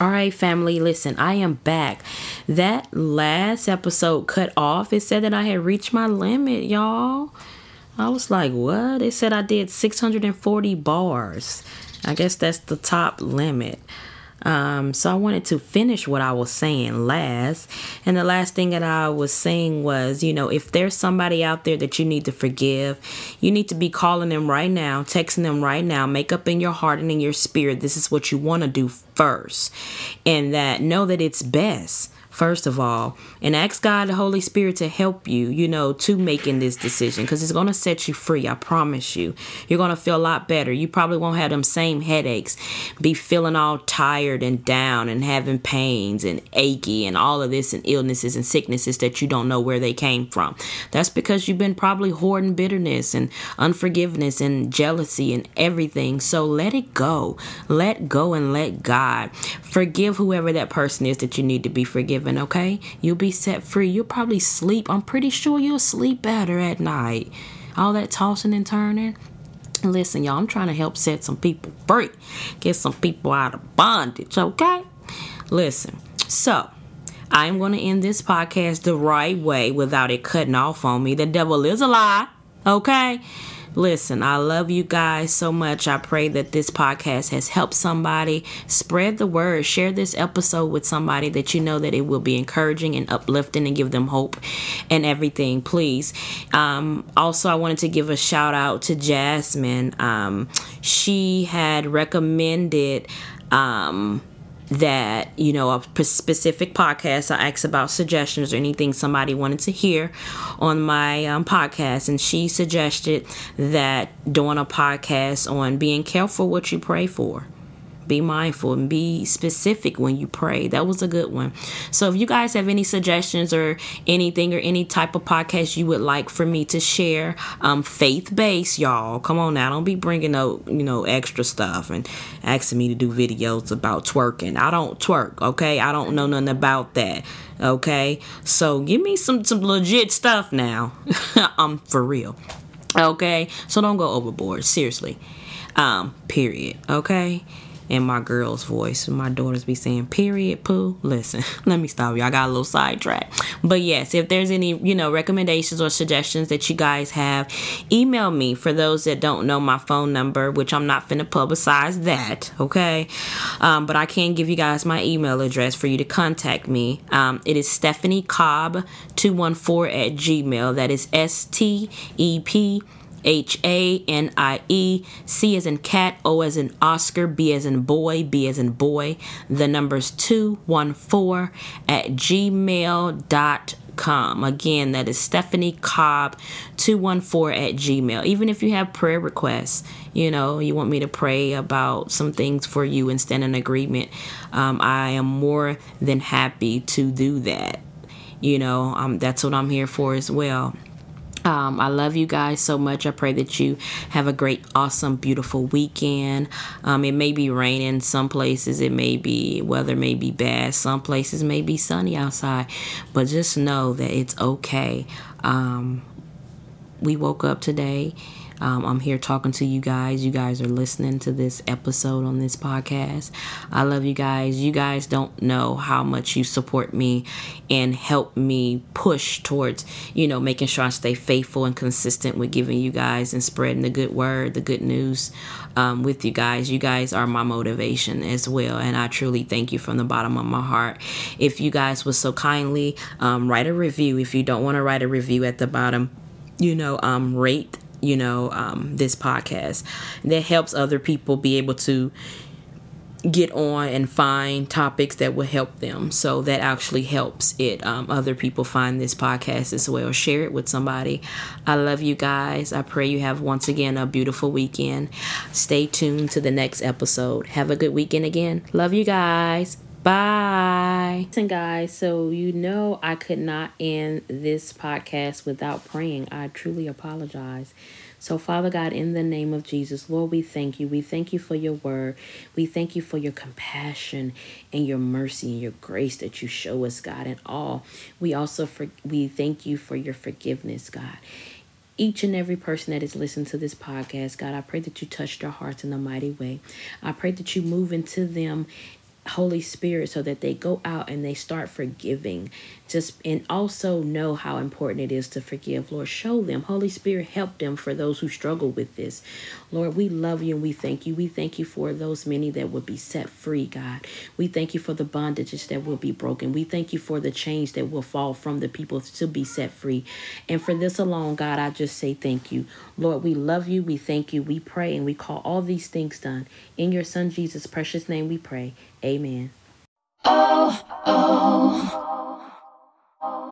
All right, family, listen, I am back. That last episode cut off. It said that I had reached my limit, y'all. I was like, what? It said I did 640 bars. I guess that's the top limit. Um, so I wanted to finish what I was saying last. And the last thing that I was saying was, you know, if there's somebody out there that you need to forgive, you need to be calling them right now, texting them right now, make up in your heart and in your spirit. This is what you want to do first. And that know that it's best first of all, and ask God, the Holy Spirit, to help you, you know, to making this decision because it's going to set you free. I promise you. You're going to feel a lot better. You probably won't have them same headaches, be feeling all tired and down and having pains and achy and all of this and illnesses and sicknesses that you don't know where they came from. That's because you've been probably hoarding bitterness and unforgiveness and jealousy and everything. So let it go. Let go and let God. Forgive whoever that person is that you need to be forgiven okay? You'll be set free. You'll probably sleep. I'm pretty sure you'll sleep better at night. All that tossing and turning. Listen, y'all, I'm trying to help set some people free, get some people out of bondage, okay? Listen, so I'm going to end this podcast the right way without it cutting off on me. The devil is a lie, okay? Listen, I love you guys so much. I pray that this podcast has helped somebody. Spread the word. Share this episode with somebody that you know that it will be encouraging and uplifting and give them hope and everything, please. Um, also, I wanted to give a shout out to Jasmine. Um, she had recommended. Um, that you know a specific podcast i asked about suggestions or anything somebody wanted to hear on my um, podcast. And she suggested that doing a podcast on being careful what you pray for be mindful and be specific when you pray. That was a good one. So if you guys have any suggestions or anything or any type of podcast you would like for me to share, um, faith based, y'all. Come on now, don't be bringing out you know extra stuff and asking me to do videos about twerking. I don't twerk, okay? I don't know nothing about that. Okay, so give me some some legit stuff now. I'm for real. Okay, so don't go overboard. Seriously. Um, period. Okay in my girl's voice. My daughters be saying, period, poo. Listen, let me stop you. I got a little sidetracked. But yes, if there's any, you know, recommendations or suggestions that you guys have, email me for those that don't know my phone number, which I'm not finna publicize that, okay? Um, but I can give you guys my email address for you to contact me. Um, it is Stephanie Cobb 214 at Gmail. That is S T E P H A N I E, C as in cat, O as in Oscar, B as in boy, B as in boy. The number's 214 at gmail.com. Again, that is Stephanie Cobb 214 at gmail. Even if you have prayer requests, you know, you want me to pray about some things for you and stand in agreement, um, I am more than happy to do that. You know, um, that's what I'm here for as well. Um, I love you guys so much. I pray that you have a great, awesome, beautiful weekend. Um, it may be raining some places, it may be weather may be bad, some places may be sunny outside, but just know that it's okay. Um, we woke up today um, I'm here talking to you guys. You guys are listening to this episode on this podcast. I love you guys. You guys don't know how much you support me and help me push towards, you know, making sure I stay faithful and consistent with giving you guys and spreading the good word, the good news um, with you guys. You guys are my motivation as well. And I truly thank you from the bottom of my heart. If you guys would so kindly um, write a review, if you don't want to write a review at the bottom, you know, um, rate you know, um, this podcast. That helps other people be able to get on and find topics that will help them. So that actually helps it. Um, other people find this podcast as well. Share it with somebody. I love you guys. I pray you have once again a beautiful weekend. Stay tuned to the next episode. Have a good weekend again. Love you guys. Bye. Listen, guys, so you know I could not end this podcast without praying. I truly apologize. So, Father God, in the name of Jesus, Lord, we thank you. We thank you for your word. We thank you for your compassion and your mercy and your grace that you show us, God, and all. We also for, we thank you for your forgiveness, God each and every person that is listening to this podcast, God, I pray that you touch their hearts in a mighty way. I pray that you move into them Holy Spirit so that they go out and they start forgiving. Just and also know how important it is to forgive. Lord, show them. Holy Spirit, help them for those who struggle with this. Lord, we love you and we thank you. We thank you for those many that will be set free, God. We thank you for the bondages that will be broken. We thank you for the chains that will fall from the people to be set free. And for this alone, God, I just say thank you. Lord, we love you. We thank you. We pray and we call all these things done. In your Son Jesus' precious name we pray. Amen. Oh, oh.